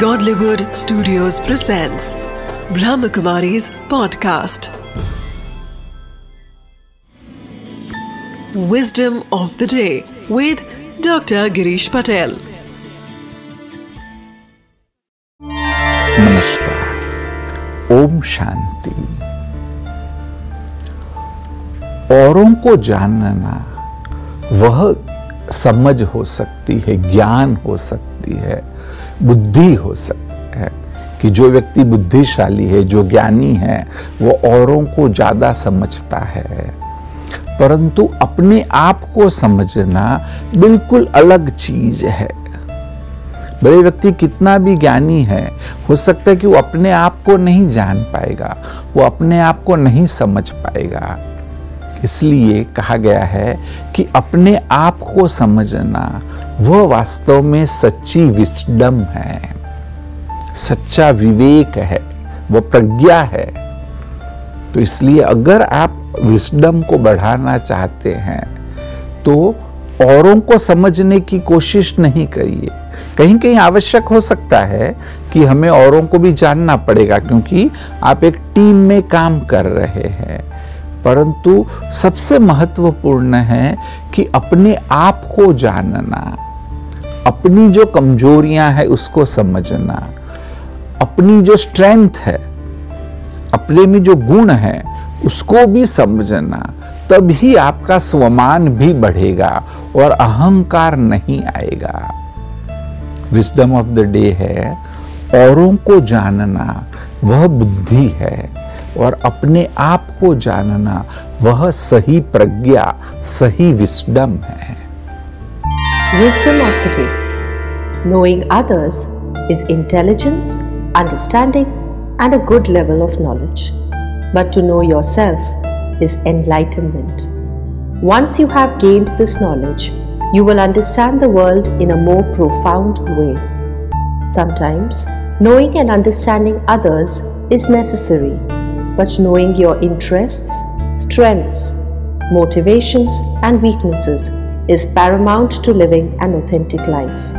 Godlywood Studios presents Brahmakumari's podcast. Wisdom of the day with Dr. Girish Patel. नमस्कार ओम शांति औरों को जानना वह समझ हो सकती है ज्ञान हो सकती है बुद्धि हो सकती है कि जो व्यक्ति बुद्धिशाली है, जो ज्ञानी है, वो औरों को ज़्यादा समझता है। परंतु अपने आप को समझना बिल्कुल अलग चीज़ है। बड़े व्यक्ति कितना भी ज्ञानी है, हो सकता है कि वो अपने आप को नहीं जान पाएगा, वो अपने आप को नहीं समझ पाएगा। इसलिए कहा गया है कि अपने आप को समझना वह वास्तव में सच्ची विस्डम है। सच्चा विवेक है। वह प्रज्ञा है। तो इसलिए अगर आप विस्डम को बढ़ाना चाहते हैं तो औरों को समझने की कोशिश नहीं करिए। कहीं कहीं आवश्यक हो सकता है कि हमें औरों को भी जानना पड़ेगा, क्योंकि आप एक टीम में काम कर रहे हैं। परंतु सबसे महत्वपूर्ण है कि अपने आप को जानना, अपनी जो कमजोरियाँ हैं उसको समझना, अपनी जो स्ट्रेंथ है, अपने में जो गुण है उसको भी समझना, तभी आपका स्वमान भी बढ़ेगा और अहंकार नहीं आएगा। विस्डम ऑफ़ द डे है, औरों को जानना, वह बुद्धि है। और अपने आप को जानना वह सही प्रज्ञा, सही विस्डम है। Wisdom of the day knowing others is intelligence understanding and a good level of knowledge but to know yourself is enlightenment once you have gained this knowledge you will understand the world in a more profound way sometimes knowing and understanding others is necessary. But knowing your interests, strengths, motivations, and weaknesses is paramount to living an authentic life.